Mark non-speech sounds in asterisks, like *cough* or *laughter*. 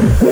Yeah. *laughs*